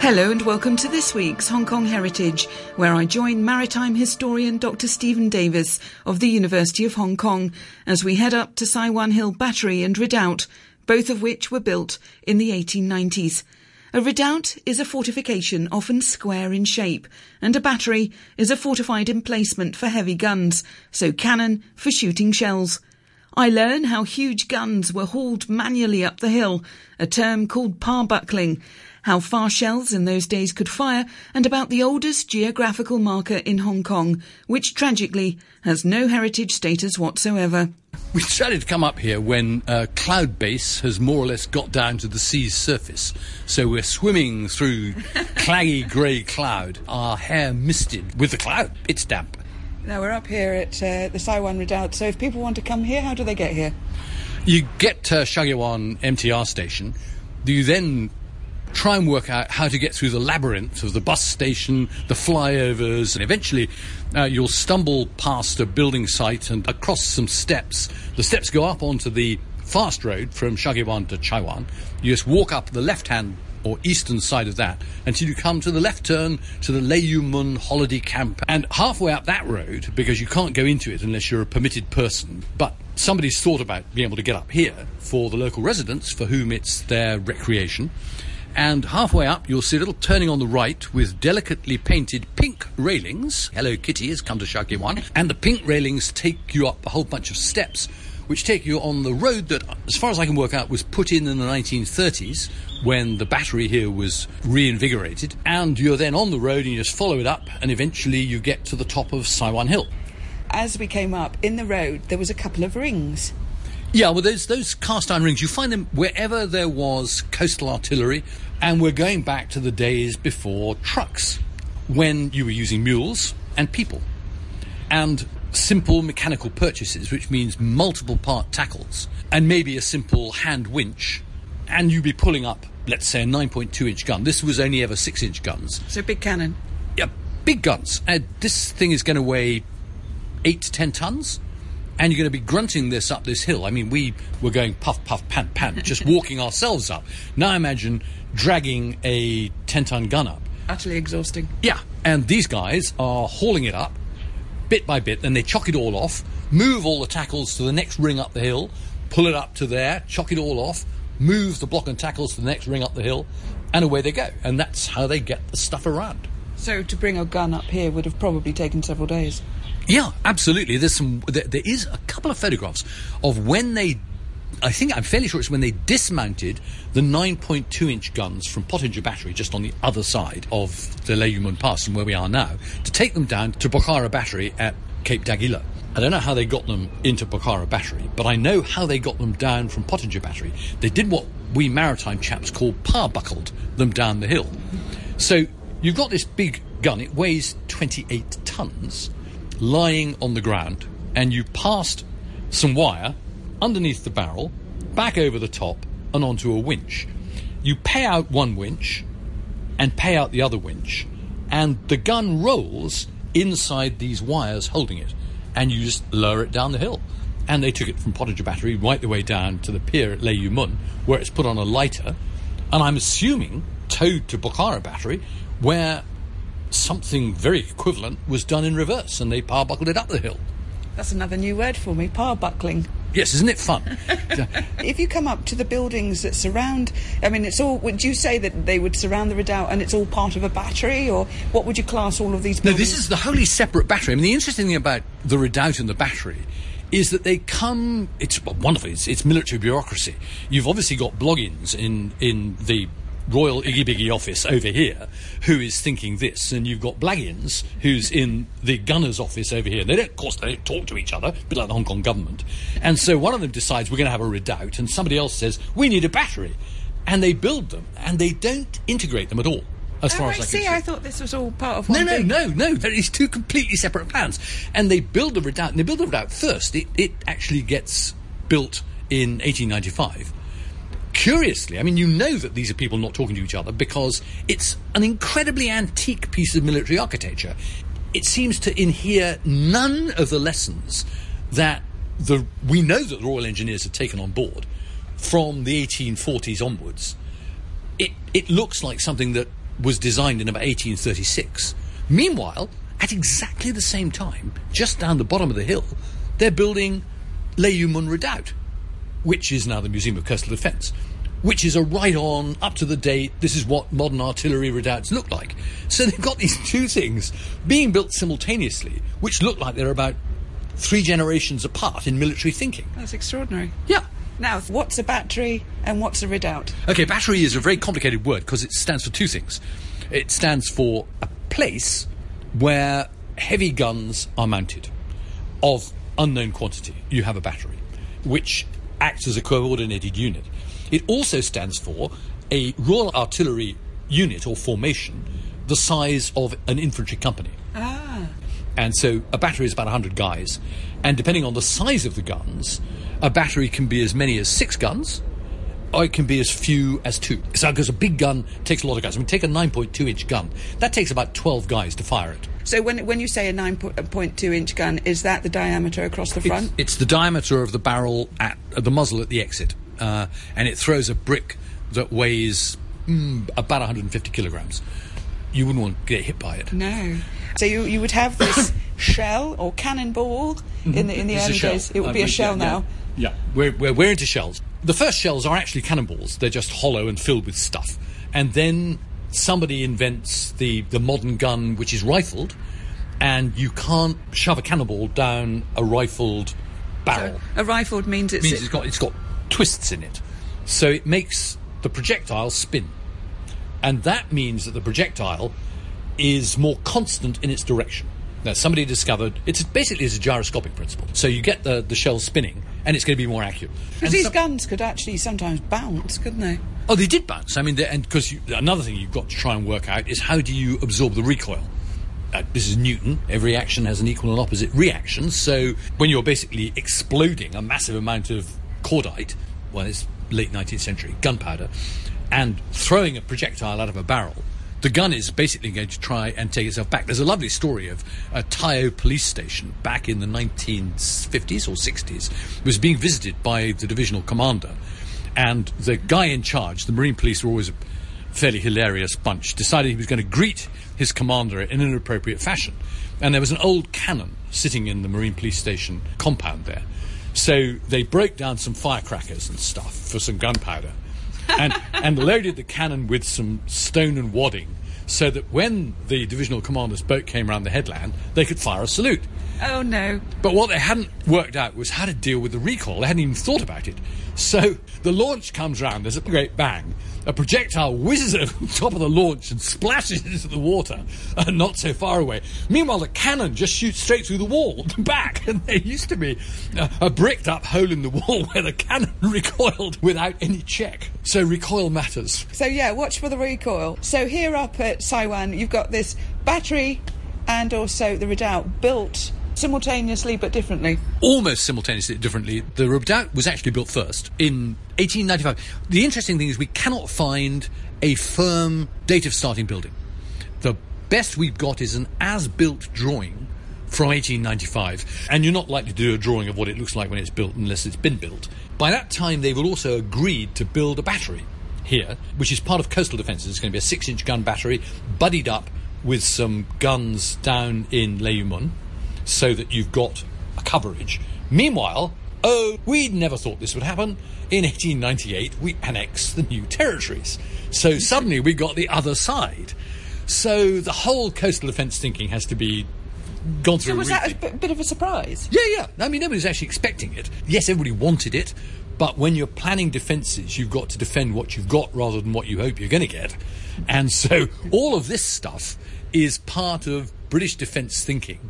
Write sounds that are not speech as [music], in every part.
Hello and welcome to this week's Hong Kong Heritage, where I join maritime historian Dr. Stephen Davies of the University of Hong Kong as we head up to Sai Wan Hill Battery and Redoubt, both of which were built in the 1890s. A redoubt is a fortification often square in shape, and a battery is a fortified emplacement for heavy guns, so cannon for shooting shells. I learn how huge guns were hauled manually up the hill, a term called parbuckling, how far shells in those days could fire, and about the oldest geographical marker in Hong Kong, which tragically has no heritage status whatsoever. We decided to come up here when uh, cloud base has more or less got down to the sea's surface. So we're swimming through [laughs] claggy grey cloud, our hair misted with the cloud. It's damp. Now we're up here at uh, the Sai Wan Redoubt, so if people want to come here, how do they get here? You get to Shau Kei Wan MTR station. Do you then try and work out how to get through the labyrinth of the bus station, the flyovers, and eventually uh, you'll stumble past a building site and across some steps. The steps go up onto the fast road from Shau Kei Wan to Chai Wan. You just walk up the left hand or eastern side of that until you come to the left turn to the Lei Yue Mun holiday camp. And halfway up that road, because you can't go into it unless you're a permitted person, but somebody's thought about being able to get up here for the local residents for whom it's their recreation. And halfway up, you'll see a little turning on the right with delicately painted pink railings. Hello Kitty has come to Kei Wan. And the pink railings take you up a whole bunch of steps, which take you on the road that, as far as I can work out, was put in in the 1930s when the battery here was reinvigorated. And you're then on the road and you just follow it up, and eventually you get to the top of Sai Wan Hill. As we came up in the road, there was a couple of rings. Yeah, well, those those cast iron rings. You find them wherever there was coastal artillery, and we're going back to the days before trucks, when you were using mules and people, and simple mechanical purchases, which means multiple part tackles and maybe a simple hand winch, and you'd be pulling up, let's say, a 9.2 inch gun. This was only ever six inch guns. So big cannon. Yeah, big guns. Uh, this thing is going to weigh eight to ten tons and you're going to be grunting this up this hill. I mean, we were going puff, puff, pant, pant, [laughs] just walking ourselves up. Now imagine dragging a 10 ton gun up. Utterly exhausting. Yeah, and these guys are hauling it up bit by bit, then they chock it all off, move all the tackles to the next ring up the hill, pull it up to there, chock it all off, move the block and tackles to the next ring up the hill, and away they go. And that's how they get the stuff around. So to bring a gun up here would have probably taken several days. Yeah, absolutely. There's some. There, there is a couple of photographs of when they. I think I'm fairly sure it's when they dismounted the 9.2 inch guns from Pottinger Battery, just on the other side of the Lei Yue Mun Pass from where we are now, to take them down to Bokhara Battery at Cape D'Aguilar. I don't know how they got them into Bokhara Battery, but I know how they got them down from Pottinger Battery. They did what we maritime chaps call parbuckled them down the hill. So you've got this big gun, it weighs 28 tons lying on the ground and you passed some wire underneath the barrel, back over the top, and onto a winch. You pay out one winch and pay out the other winch, and the gun rolls inside these wires holding it, and you just lower it down the hill. And they took it from Pottinger Battery right the way down to the pier at Lei Yue Mun, where it's put on a lighter, and I'm assuming towed to Bokhara Battery, where something very equivalent was done in reverse, and they parbuckled it up the hill. That's another new word for me, parbuckling. Yes, isn't it fun? [laughs] If you come up to the buildings that surround, I mean, it's all. Would you say that they would surround the redoubt and it's all part of a battery, or what would you class all of these? Buildings? No, this is the wholly separate battery. I mean, the interesting thing about the redoubt and the battery is that they come. It's well, wonderful. It's, it's military bureaucracy. You've obviously got Bloggins in in the Royal Iggy Biggy office over here, who is thinking this, and you've got Blaggins, who's in the gunner's office over here. They don't, of course, they don't talk to each other, a bit like the Hong Kong government. And so one of them decides we're going to have a redoubt, and somebody else says we need a battery, and they build them, and they don't integrate them at all. As Oh, far I as I can see. I thought this was all part of No, one. no, big- no, no. There is two completely separate plans. And they build the redoubt, and they build the redoubt first. It, it actually gets built in 1895. Curiously, I mean, you know that these are people not talking to each other because it's an incredibly antique piece of military architecture. It seems to inhere none of the lessons that the, we know that the Royal Engineers had taken on board from the 1840s onwards it, it looks like something that was designed in about 1836. Meanwhile, at exactly the same time, just down the bottom of the hill, they're building Lei Yue Mun Redoubt, which is now the Museum of Coastal Defence, which is a right on, up to the date, this is what modern artillery redoubts look like. So they've got these two things being built simultaneously, which look like they're about three generations apart in military thinking. That's extraordinary. Yeah. Now, what's a battery and what's a redoubt? Okay, battery is a very complicated word because it stands for two things. It stands for a place where heavy guns are mounted of unknown quantity. You have a battery, which acts as a coordinated unit. It also stands for a Royal Artillery unit or formation the size of an infantry company. Ah. And so a battery is about 100 guys. And depending on the size of the guns, a battery can be as many as six guns, or it can be as few as two. So, because a big gun takes a lot of guys. I mean, take a 9.2 inch gun, that takes about 12 guys to fire it. So when when you say a 9.2 inch gun, is that the diameter across the front? It's, it's the diameter of the barrel at, at the muzzle at the exit. Uh, and it throws a brick that weighs mm, about 150 kilograms. You wouldn't want to get hit by it. No. So you, you would have this [coughs] shell or cannonball in the in the It's early days. It would Uh, be a shell yeah, now. Yeah, we're, we're, we're into shells. The first shells are actually cannonballs. They're just hollow and filled with stuff. And then somebody invents the, the modern gun, which is rifled, and you can't shove a cannonball down a rifled barrel. A rifled means it's means it's got, it's got twists in it. So it makes the projectile spin. And that means that the projectile is more constant in its direction. Now, somebody discovered it's basically it's a gyroscopic principle. So you get the, the shell spinning, and it's going to be more accurate. because these some- guns could actually sometimes bounce, couldn't they? Oh, they did bounce. I mean, they- and because another thing you've got to try and work out is how do you absorb the recoil? Uh, this is Newton. Every action has an equal and opposite reaction. So when you're basically exploding a massive amount of cordite, well, it's late 19th century gunpowder, and throwing a projectile out of a barrel, the gun is basically going to try and take itself back. There's a lovely story of a Tai O police station back in the 1950s or 60s was being visited by the divisional commander, and the guy in charge, the Marine Police were always a fairly hilarious bunch, decided he was going to greet his commander in an appropriate fashion. And there was an old cannon sitting in the Marine Police Station compound there. So they broke down some firecrackers and stuff for some gunpowder and, [laughs] and loaded the cannon with some stone and wadding so that when the divisional commander's boat came around the headland, they could fire a salute. Oh no! But what they hadn't worked out was how to deal with the recoil. They hadn't even thought about it. So the launch comes round, there's a great bang. A projectile whizzes over the [laughs] top of the launch and splashes into the water, uh, not so far away. Meanwhile, the cannon just shoots straight through the wall [laughs] back, [laughs] and there used to be uh, a bricked up hole in the wall where the cannon recoiled without any check. So recoil matters. So yeah, watch for the recoil. So here up at Saiwan, you've got this battery and also the redoubt built simultaneously but differently. almost simultaneously differently. The redoubt was actually built first in 1895. The interesting thing is we cannot find a firm date of starting building. The best we've got is an as-built drawing from 1895, and you're not likely to do a drawing of what it looks like when it's built unless it's been built. By that time, they've also agreed to build a battery here, which is part of coastal defences. It's going to be a six-inch gun battery, buddied up with some guns down in Lei Yue Mun, so that you've got a coverage. Meanwhile, oh, we'd never thought this would happen. In 1898, we annexed the new territories. So suddenly we got the other side. So the whole coastal defence thinking has to be gone through. So was a that a bit, bit of a surprise? Yeah, yeah. I mean, nobody's actually expecting it. Yes, everybody wanted it, but when you're planning defences, you've got to defend what you've got rather than what you hope you're going to get. And so all of this stuff is part of British defence thinking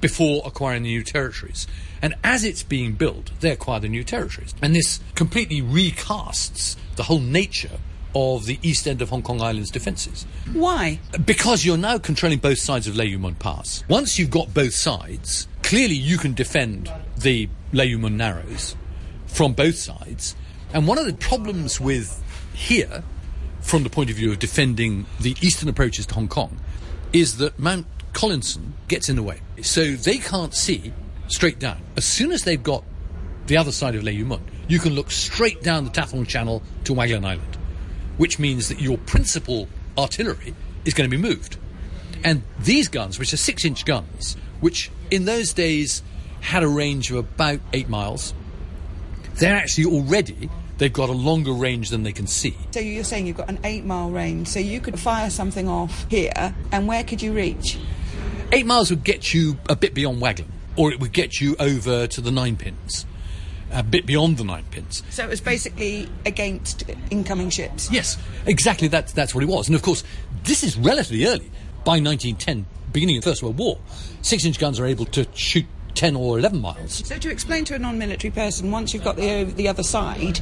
before acquiring the new territories. And as it's being built, they acquire the new territories. And this completely recasts the whole nature of the east end of Hong Kong Island's defences. Why? Because you're now controlling both sides of Lei Yue Mun Pass. Once you've got both sides, clearly you can defend the Lei Yue Mun Narrows from both sides. And one of the problems with here, from the point of view of defending the eastern approaches to Hong Kong, is that Mount Collinson gets in the way. So they can't see straight down. As soon as they've got the other side of Lei Yue Mun, you can look straight down the Tathong Channel to Waglan Island, which means that your principal artillery is going to be moved. And these guns, which are six inch guns, which in those days had a range of about eight miles, they're actually already, they've got a longer range than they can see. So you're saying you've got an eight mile range, so you could fire something off here, and where could you reach? Eight miles would get you a bit beyond Waglan, or it would get you over to the nine pins, a bit beyond the nine pins. So it was basically against incoming ships. Yes, exactly. That's that's what it was. And of course, this is relatively early. By 1910, beginning of the First World War, six-inch guns are able to shoot 10 or 11 miles. So to explain to a non-military person, once you've got the the other side,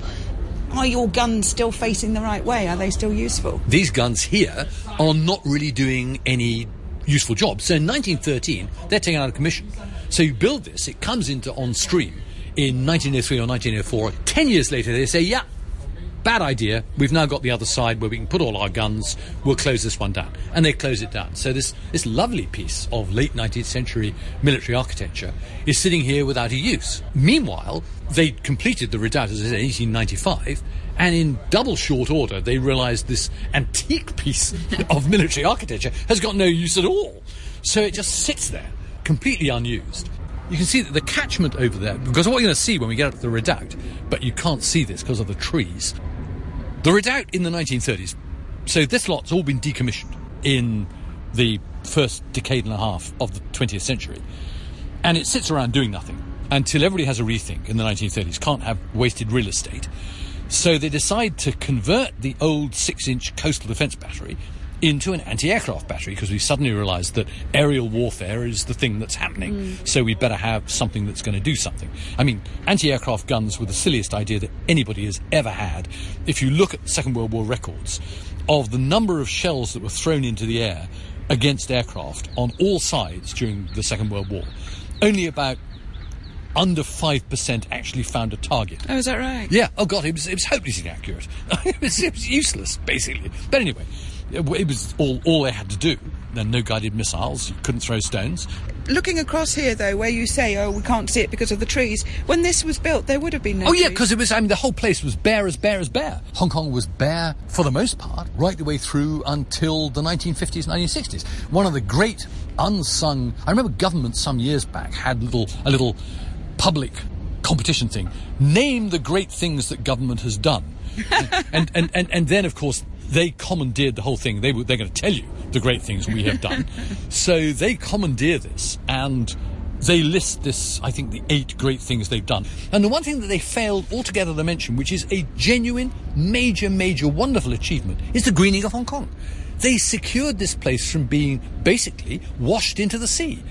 are your guns still facing the right way? Are they still useful? These guns here are not really doing any useful job. So in 1913, they're taken out of commission. So you build this, it comes into on stream in 1903 or 1904. Ten years later, they say, yeah, bad idea. We've now got the other side where we can put all our guns. We'll close this one down. And they close it down. So this, this lovely piece of late 19th century military architecture is sitting here without a use. Meanwhile, they completed the redoubt as in 1895. And in double short order, they realized this antique piece [laughs] of military architecture has got no use at all. So it just sits there, completely unused. You can see that the catchment over there, because what you're going to see when we get up to the redoubt, but you can't see this because of the trees. The redoubt in the 1930s, so this lot's all been decommissioned in the first decade and a half of the 20th century. And it sits around doing nothing until everybody has a rethink in the 1930s. Can't have wasted real estate. So they decide to convert the old six inch coastal defence battery into an anti aircraft battery because we suddenly realised that aerial warfare is the thing that's happening. Mm. So we better have something that's going to do something. I mean, anti aircraft guns were the silliest idea that anybody has ever had. If you look at Second World War records of the number of shells that were thrown into the air against aircraft on all sides during the Second World War, only about under 5% actually found a target. Oh, is that right? Yeah. Oh God, it was it was hopelessly inaccurate. [laughs] it, was, it was useless, basically. But anyway, it, it was all all they had to do. Then no guided missiles. You couldn't throw stones. Looking across here, though, where you say, "Oh, we can't see it because of the trees," when this was built, there would have been no. Oh yeah, because it was. I mean, the whole place was bare as bare as bare. Hong Kong was bare for the most part, right the way through until the 1950s, 1960s. One of the great unsung. I remember government some years back had little a little public competition thing. Name the great things that government has done, [laughs] and, and and and then of course they commandeered the whole thing. They were they're going to tell you the great things we have done. [laughs] so they commandeer this and they list this, I think, the eight great things they've done. And the one thing that they failed altogether to mention, which is a genuine, major, major, wonderful achievement, is the greening of Hong Kong. They secured this place from being basically washed into the sea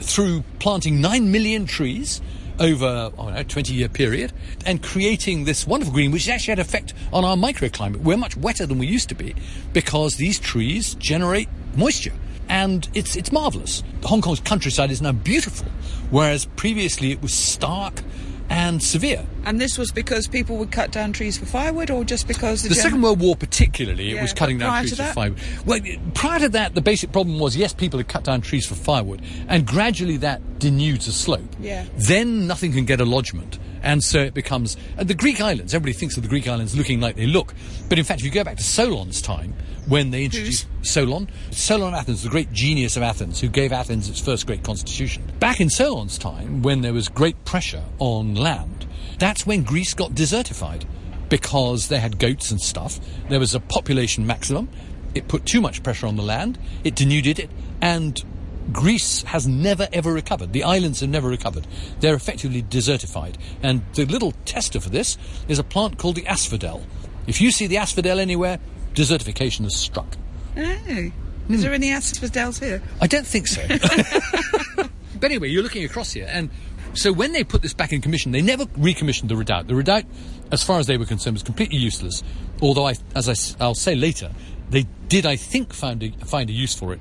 through planting nine million trees over no, 20 year period and creating this wonderful green which has actually had effect on our microclimate. We're much wetter than we used to be because these trees generate moisture and it's it's marvelous. Hong Kong's countryside is now beautiful, whereas previously it was stark and severe. And this was because people would cut down trees for firewood, or just because the, The Second World War, particularly, it was cutting down trees for firewood. Well, prior to that, the basic problem was yes, people had cut down trees for firewood, and gradually that denudes a slope. Yeah. Then nothing can get a lodgement, and so it becomes. And the Greek islands, everybody thinks of the Greek islands looking like they look, but in fact, if you go back to Solon's time, when they introduced Solon, Solon of Athens, the great genius of Athens, who gave Athens its first great constitution. Back in Solon's time, when there was great pressure on land, that's when Greece got desertified because they had goats and stuff. There was a population maximum. It put too much pressure on the land. It denuded it, and Greece has never ever recovered. The islands have never recovered. They're effectively desertified. And the little tester for this is a plant called the asphodel. If you see the asphodel anywhere, desertification has struck. Oh. Is there hmm. any asphodels here? I don't think so. [laughs] [laughs] but anyway, you're looking across here, and so when they put this back in commission, they never recommissioned the redoubt. The redoubt, as far as they were concerned, was completely useless. Although, I, as I, will say later, they did, I think, find a, find a use for it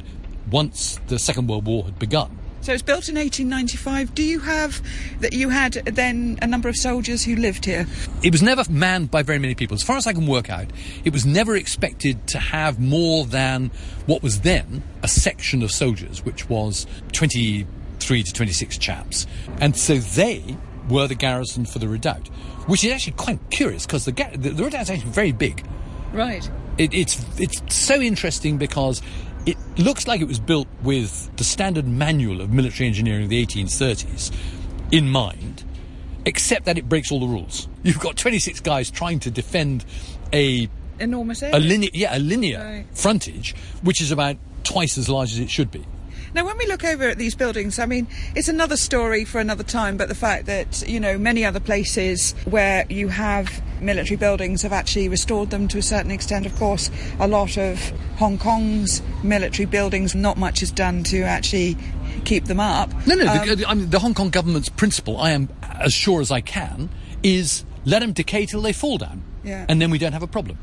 once the Second World War had begun. So it's built in 1895. Do you have that you had then a number of soldiers who lived here? It was never manned by very many people. As far as I can work out, it was never expected to have more than what was then a section of soldiers, which was 23 to 26 chaps. And so they were the garrison for the redoubt, which is actually quite curious because the, the, the redoubt is actually very big. Right. It, it's it's so interesting because It looks like it was built with the standard manual of military engineering of the 1830s in mind, except that it breaks all the rules. [laughs] You've got 26 guys trying to defend a Enormous area. a linear yeah a linear Right. frontage, which is about twice as large as it should be. Now, when we look over at these buildings, I mean, it's another story for another time, but the fact that, you know, many other places where you have military buildings have actually restored them to a certain extent. Of course, a lot of Hong Kong's military buildings, not much is done to actually keep them up. No, no. Um, the, I mean, the Hong Kong government's principle, I am as sure as I can, is let them decay till they fall down, Yeah. and then we don't have a problem.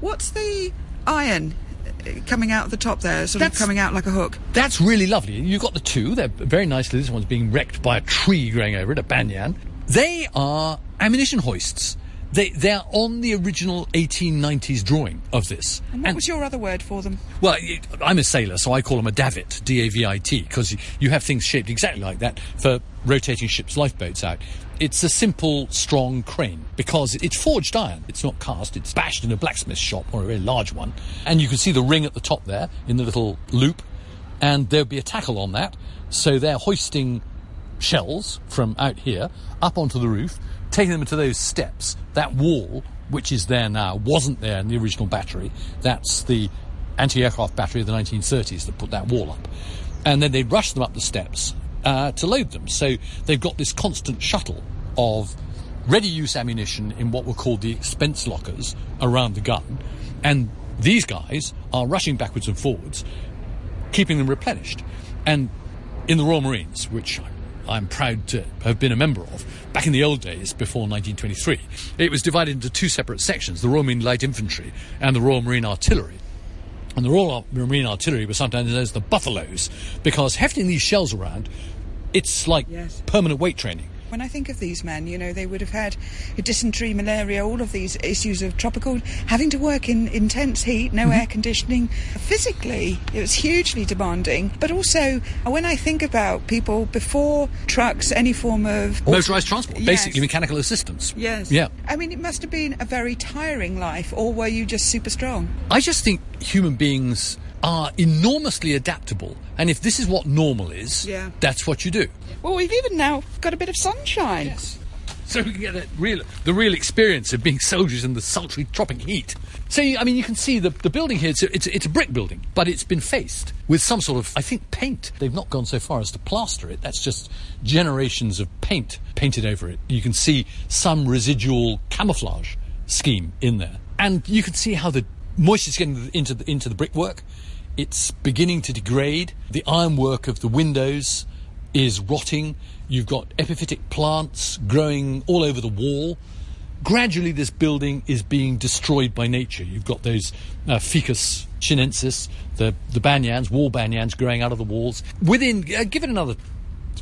what's the iron uh, coming out of the top there, sort That's- of coming out like a hook? That's really lovely. You've got the two. They're very nicely. This one's being wrecked by a tree growing over it, a banyan. They are ammunition hoists. They, they're on the original 1890s drawing of this. And what was your other word for them? Well, I'm a sailor, so I call them a davit, D-A-V-I-T, because you have things shaped exactly like that for rotating ships' lifeboats out. It's a simple, strong crane because it's forged iron. It's not cast. It's bashed in a blacksmith shop or a very large one, and you can see the ring at the top there in the little loop, and there'll be a tackle on that. So they're hoisting shells from out here up onto the roof, taking them to those steps. That wall, which is there now, wasn't there in the original battery. That's the anti-aircraft battery of the 1930s that put that wall up. And then they rush them up the steps uh, to load them. So they've got this constant shuttle of ready use ammunition in what were called the expense lockers around the gun. And these guys are rushing backwards and forwards, keeping them replenished. And in the Royal Marines, which I'm proud to have been a member of, back in the old days before 1923, it was divided into two separate sections the Royal Marine Light Infantry and the Royal Marine Artillery. And the Royal Marine Artillery was sometimes known as the Buffaloes because hefting these shells around, it's like Yes. permanent weight training. When I think of these men, you know, they would have had dysentery, malaria, all of these issues of tropical, having to work in intense heat, no mm-hmm. air conditioning. Physically, it was hugely demanding. But also, when I think about people before trucks, any form of Motorised transport, Yes. basically mechanical assistance. Yes. Yeah. I mean, it must have been a very tiring life, or were you just super strong? I just think human beings are enormously adaptable. And if this is what normal is, Yeah. that's what you do. Well, we've even now got a bit of sunshine. So we can get a real, the real experience of being soldiers in the sultry tropic heat. So, you- I mean, you can see the, the building here, it's a, it's, a, it's a brick building, but it's been faced with some sort of, I think, paint. They've not gone so far as to plaster it. That's just generations of paint painted over it. You can see some residual camouflage scheme in there. And you can see how the moisture's getting into the, into the brickwork. It's beginning to degrade. The ironwork of the windows is rotting. You've got epiphytic plants growing all over the wall. Gradually, this building is being destroyed by nature. You've got those uh, Ficus chinensis, the, the banyans, wall banyans growing out of the walls. Within, uh, give it another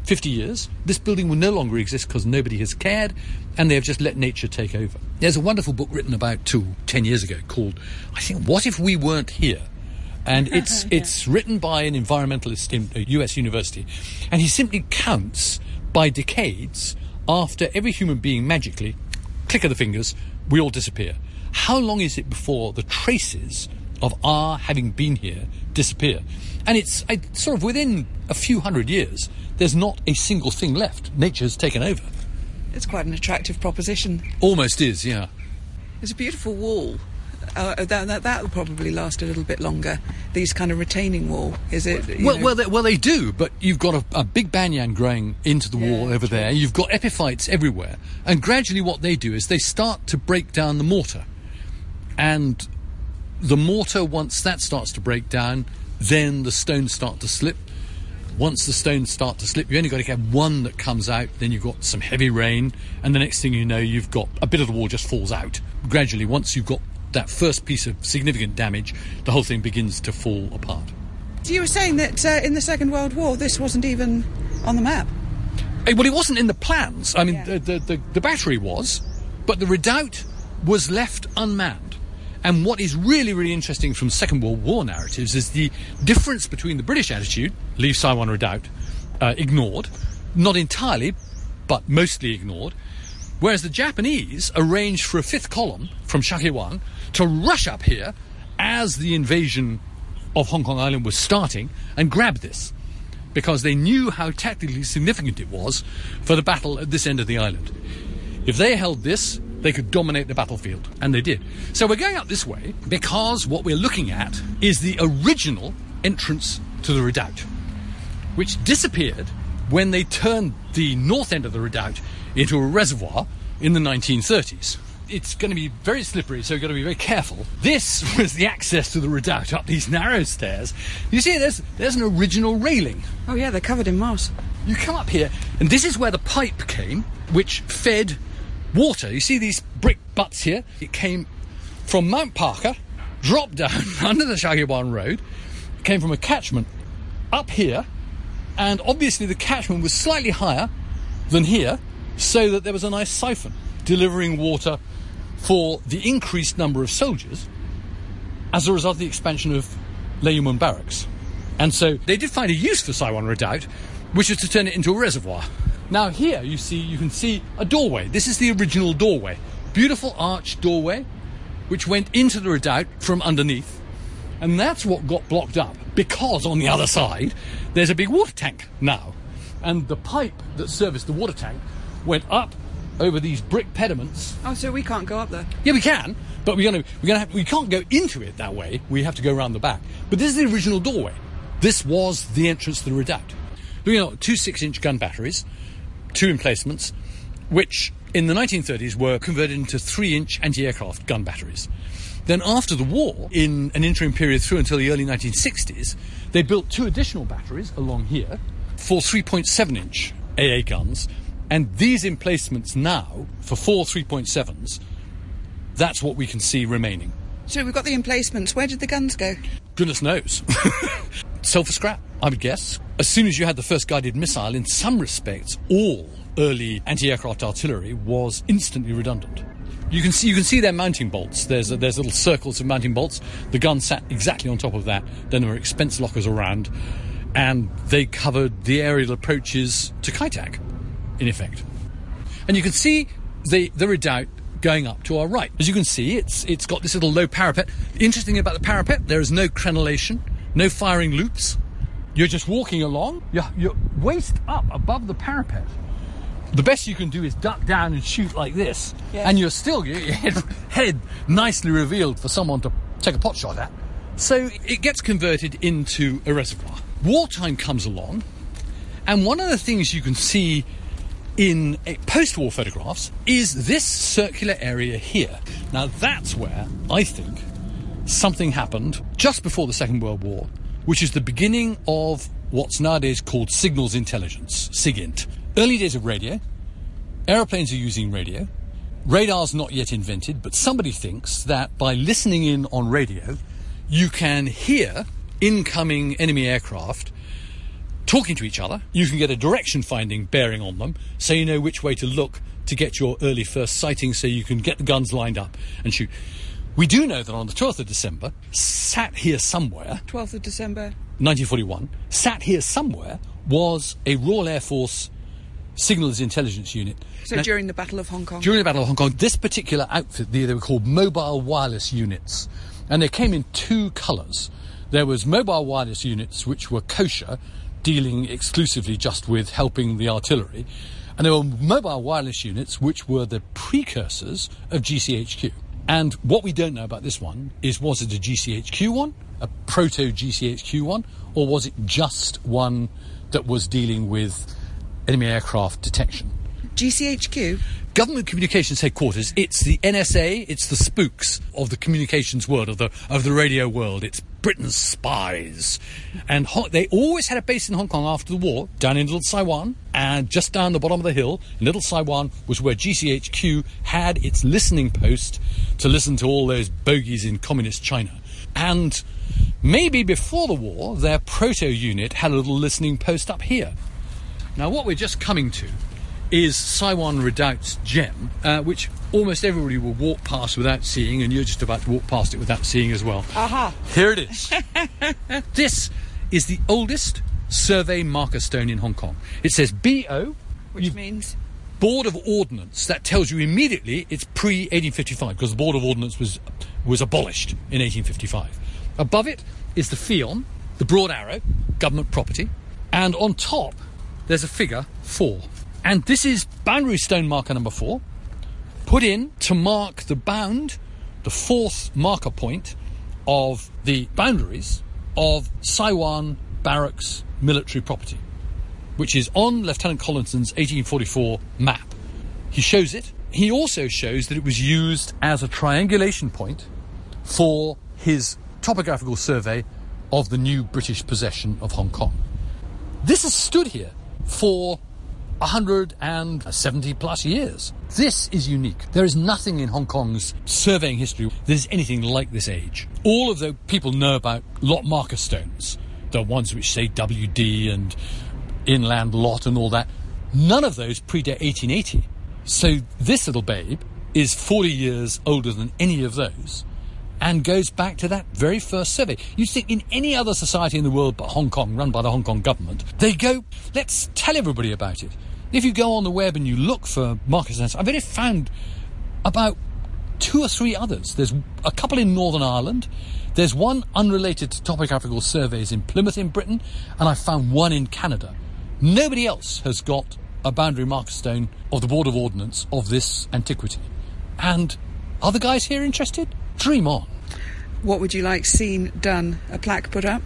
50 years, this building will no longer exist because nobody has cared and they have just let nature take over. There's a wonderful book written about two, 10 years ago called, I think, What If We Weren't Here? And [laughs] it's, it's written by an environmentalist in uh, a US university. And he simply counts by decades after every human being magically, click of the fingers, we all disappear. How long is it before the traces of our having been here disappear? And it's I, sort of within a few hundred years, there's not a single thing left. Nature has taken over. It's quite an attractive proposition. Almost is, yeah. It's a beautiful wall. Uh, that, that that will probably last a little bit longer. These kind of retaining wall, is it? Well, know? well, they, well, they do, but you've got a, a big banyan growing into the wall over true. there. You've got epiphytes everywhere, and gradually, what they do is they start to break down the mortar, and the mortar, once that starts to break down, then the stones start to slip. Once the stones start to slip, you only got to get one that comes out. Then you've got some heavy rain, and the next thing you know, you've got a bit of the wall just falls out. Gradually, once you've got that first piece of significant damage, the whole thing begins to fall apart. You were saying that uh, in the Second World War, this wasn't even on the map. Eh, Well, it wasn't in the plans. I mean, Yeah. the, the, the, the battery was, but the redoubt was left unmanned. And what is really, really interesting from Second World War narratives is the difference between the British attitude, leave Saiwan Redoubt, uh, ignored, not entirely, but mostly ignored, whereas the Japanese arranged for a fifth column from Shau Kei Wan to rush up here as the invasion of Hong Kong Island was starting and grabbed this because they knew how tactically significant it was for the battle at this end of the island. If they held this, they could dominate the battlefield, and they did. So we're going up this way because what we're looking at is the original entrance to the redoubt, which disappeared when they turned the north end of the redoubt into a reservoir in the 1930s. It's going to be very slippery, so you've got to be very careful. This [laughs] was the access to the redoubt up these narrow stairs. You see, there's there's an original railing. Oh, yeah, they're covered in moss. You come up here, and this is where the pipe came, which fed water. You see these brick butts here? It came from Mount Parker, dropped down [laughs] under the Shau Kei Wan Road, it came from a catchment up here, and obviously the catchment was slightly higher than here, so that there was a nice siphon delivering water for the increased number of soldiers as a result of the expansion of Mun Barracks. And so they did find a use for Sai Wan Redoubt, which was to turn it into a reservoir. Now here you see you can see a doorway. This is the original doorway. Beautiful arched doorway which went into the redoubt from underneath. And that's what got blocked up because on the other side there's a big water tank now. And the pipe that serviced the water tank went up over these brick pediments. Oh, so we can't go up there? Yeah, we can, but we're gonna we're gonna have, we can't go into it that way. We have to go around the back. But this is the original doorway. This was the entrance to the redoubt. Looking at two six-inch gun batteries, two emplacements, which in the 1930s were converted into three-inch anti-aircraft gun batteries. Then after the war, in an interim period through until the early 1960s, they built two additional batteries along here for 3.7-inch AA guns and these emplacements now, for four 3.7s, that's what we can see remaining. So we've got the emplacements. Where did the guns go? Goodness knows. [laughs] Sold for scrap, I would guess. As soon as you had the first guided missile, in some respects, all early anti-aircraft artillery was instantly redundant. You can see you can see their mounting bolts. There's there's little circles of mounting bolts. The gun sat exactly on top of that. Then there were expense lockers around, and they covered the aerial approaches to Kai Tak in effect. And you can see the, the redoubt going up to our right. As you can see, it's, it's got this little low parapet. Interesting about the parapet, there is no crenellation, no firing loops. You're just walking along, you're, you're waist up above the parapet. The best you can do is duck down and shoot like this, Yes. and you're still your [laughs] head, head nicely revealed for someone to take a pot shot at. So it gets converted into a reservoir. Wartime comes along, and one of the things you can see in uh, post-war photographs is this circular area here. Now that's where I think something happened just before the Second World War, which is the beginning of what's nowadays called signals intelligence, SIGINT. Early days of radio, aeroplanes are using radio. Radar's not yet invented, but somebody thinks that by listening in on radio, you can hear incoming enemy aircraft talking to each other. You can get a direction finding bearing on them, so you know which way to look to get your early first sighting, so you can get the guns lined up and shoot. We do know that on the 12th of December, sat here somewhere, 12th of December. 1941, sat here somewhere was a Royal Air Force signals intelligence unit. So Now- during the Battle of Hong Kong. during the Battle of Hong Kong, this particular outfit, they, they were called mobile wireless units. And they came in two colours. There was mobile wireless units, which were kosher, dealing exclusively just with helping the artillery. And there were mobile wireless units, which were the precursors of GCHQ. And what we don't know about this one is was it a GCHQ one, a proto GCHQ one, or was it just one that was dealing with enemy aircraft detection? GCHQ. government communications headquarters it's the nsa it's the spooks of the communications world of the of the radio world it's britain's spies and Ho- they always had a base in hong kong after the war down in little saiwan and just down the bottom of the hill in little saiwan was where gchq had its listening post to listen to all those bogies in communist china and maybe before the war their proto unit had a little listening post up here now, what we're just coming to is Saiwan Redoubt's gem, uh, which almost everybody will walk past without seeing, and you're just about to walk past it without seeing as well. Aha. Here it is. [laughs] this is the oldest survey marker stone in Hong Kong. It says BO, Which you- means. Board of Ordnance. That tells you immediately it's pre 1855 because the Board of Ordnance was was abolished in 1855. Above it is the pheon, the broad arrow, government property, and on top there's a figure four. And this is boundary stone marker number four, put in to mark the bound, the fourth marker point of the boundaries of Saiwan Barracks military property, which is on Lieutenant Collinson's 1844 map. He shows it. He also shows that it was used as a triangulation point for his topographical survey of the new British possession of Hong Kong. This has stood here for 170 plus years. This is unique. There is nothing in Hong Kong's surveying history that is anything like this age. All of the people know about lot marker stones, the ones which say WD and inland lot and all that. None of those predate 1880. So this little babe is 40 years older than any of those and goes back to that very first survey. You'd think in any other society in the world but Hong Kong, run by the Hong Kong government, they go, let's tell everybody about it. If you go on the web and you look for market census, I've only found about two or three others. There's a couple in Northern Ireland. There's one unrelated to topographical surveys in Plymouth in Britain, and I found one in Canada. Nobody else has got a boundary marker stone of the Board of Ordnance of this antiquity. And are the guys here interested? Dream on. What would you like seen done? A plaque put up?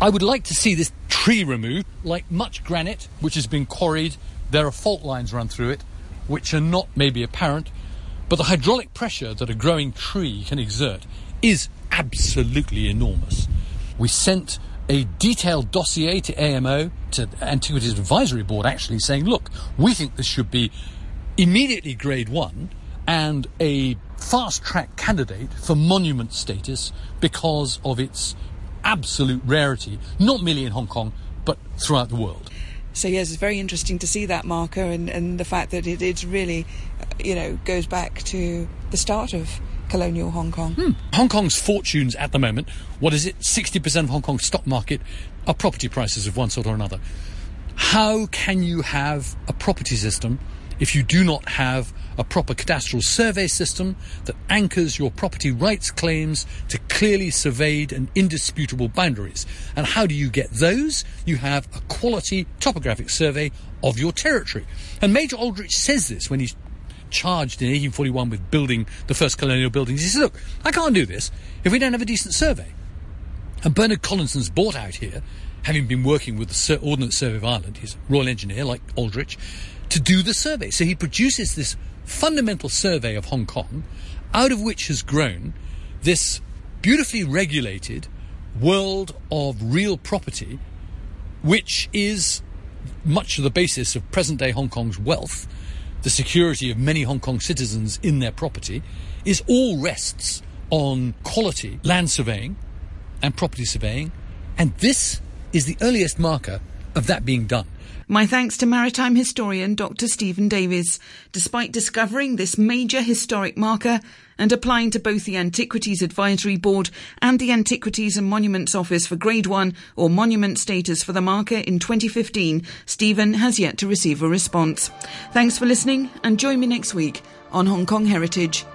I would like to see this tree removed, like much granite which has been quarried. There are fault lines run through it, which are not maybe apparent, but the hydraulic pressure that a growing tree can exert is absolutely enormous. We sent a detailed dossier to AMO, to Antiquities Advisory Board, actually saying, look, we think this should be immediately grade one and a fast track candidate for monument status because of its absolute rarity, not merely in Hong Kong, but throughout the world. So yes, it's very interesting to see that marker and, and the fact that it, it's really, you know, goes back to the start of colonial Hong Kong. Hmm. Hong Kong's fortunes at the moment, what is it, 60% of Hong Kong's stock market are property prices of one sort or another. How can you have a property system if you do not have a proper cadastral survey system that anchors your property rights claims to clearly surveyed and indisputable boundaries. And how do you get those? You have a quality topographic survey of your territory. And Major Aldrich says this when he's charged in 1841 with building the first colonial buildings. He says, look, I can't do this if we don't have a decent survey. And Bernard Collinson's bought out here, having been working with the Ordnance Survey of Ireland, he's a Royal Engineer like Aldrich, to do the survey. So he produces this fundamental survey of Hong Kong, out of which has grown this beautifully regulated world of real property, which is much of the basis of present day Hong Kong's wealth, the security of many Hong Kong citizens in their property, is all rests on quality land surveying and property surveying, and this is the earliest marker of that being done. My thanks to maritime historian Dr. Stephen Davies. Despite discovering this major historic marker and applying to both the Antiquities Advisory Board and the Antiquities and Monuments Office for Grade 1 or monument status for the marker in 2015, Stephen has yet to receive a response. Thanks for listening and join me next week on Hong Kong Heritage.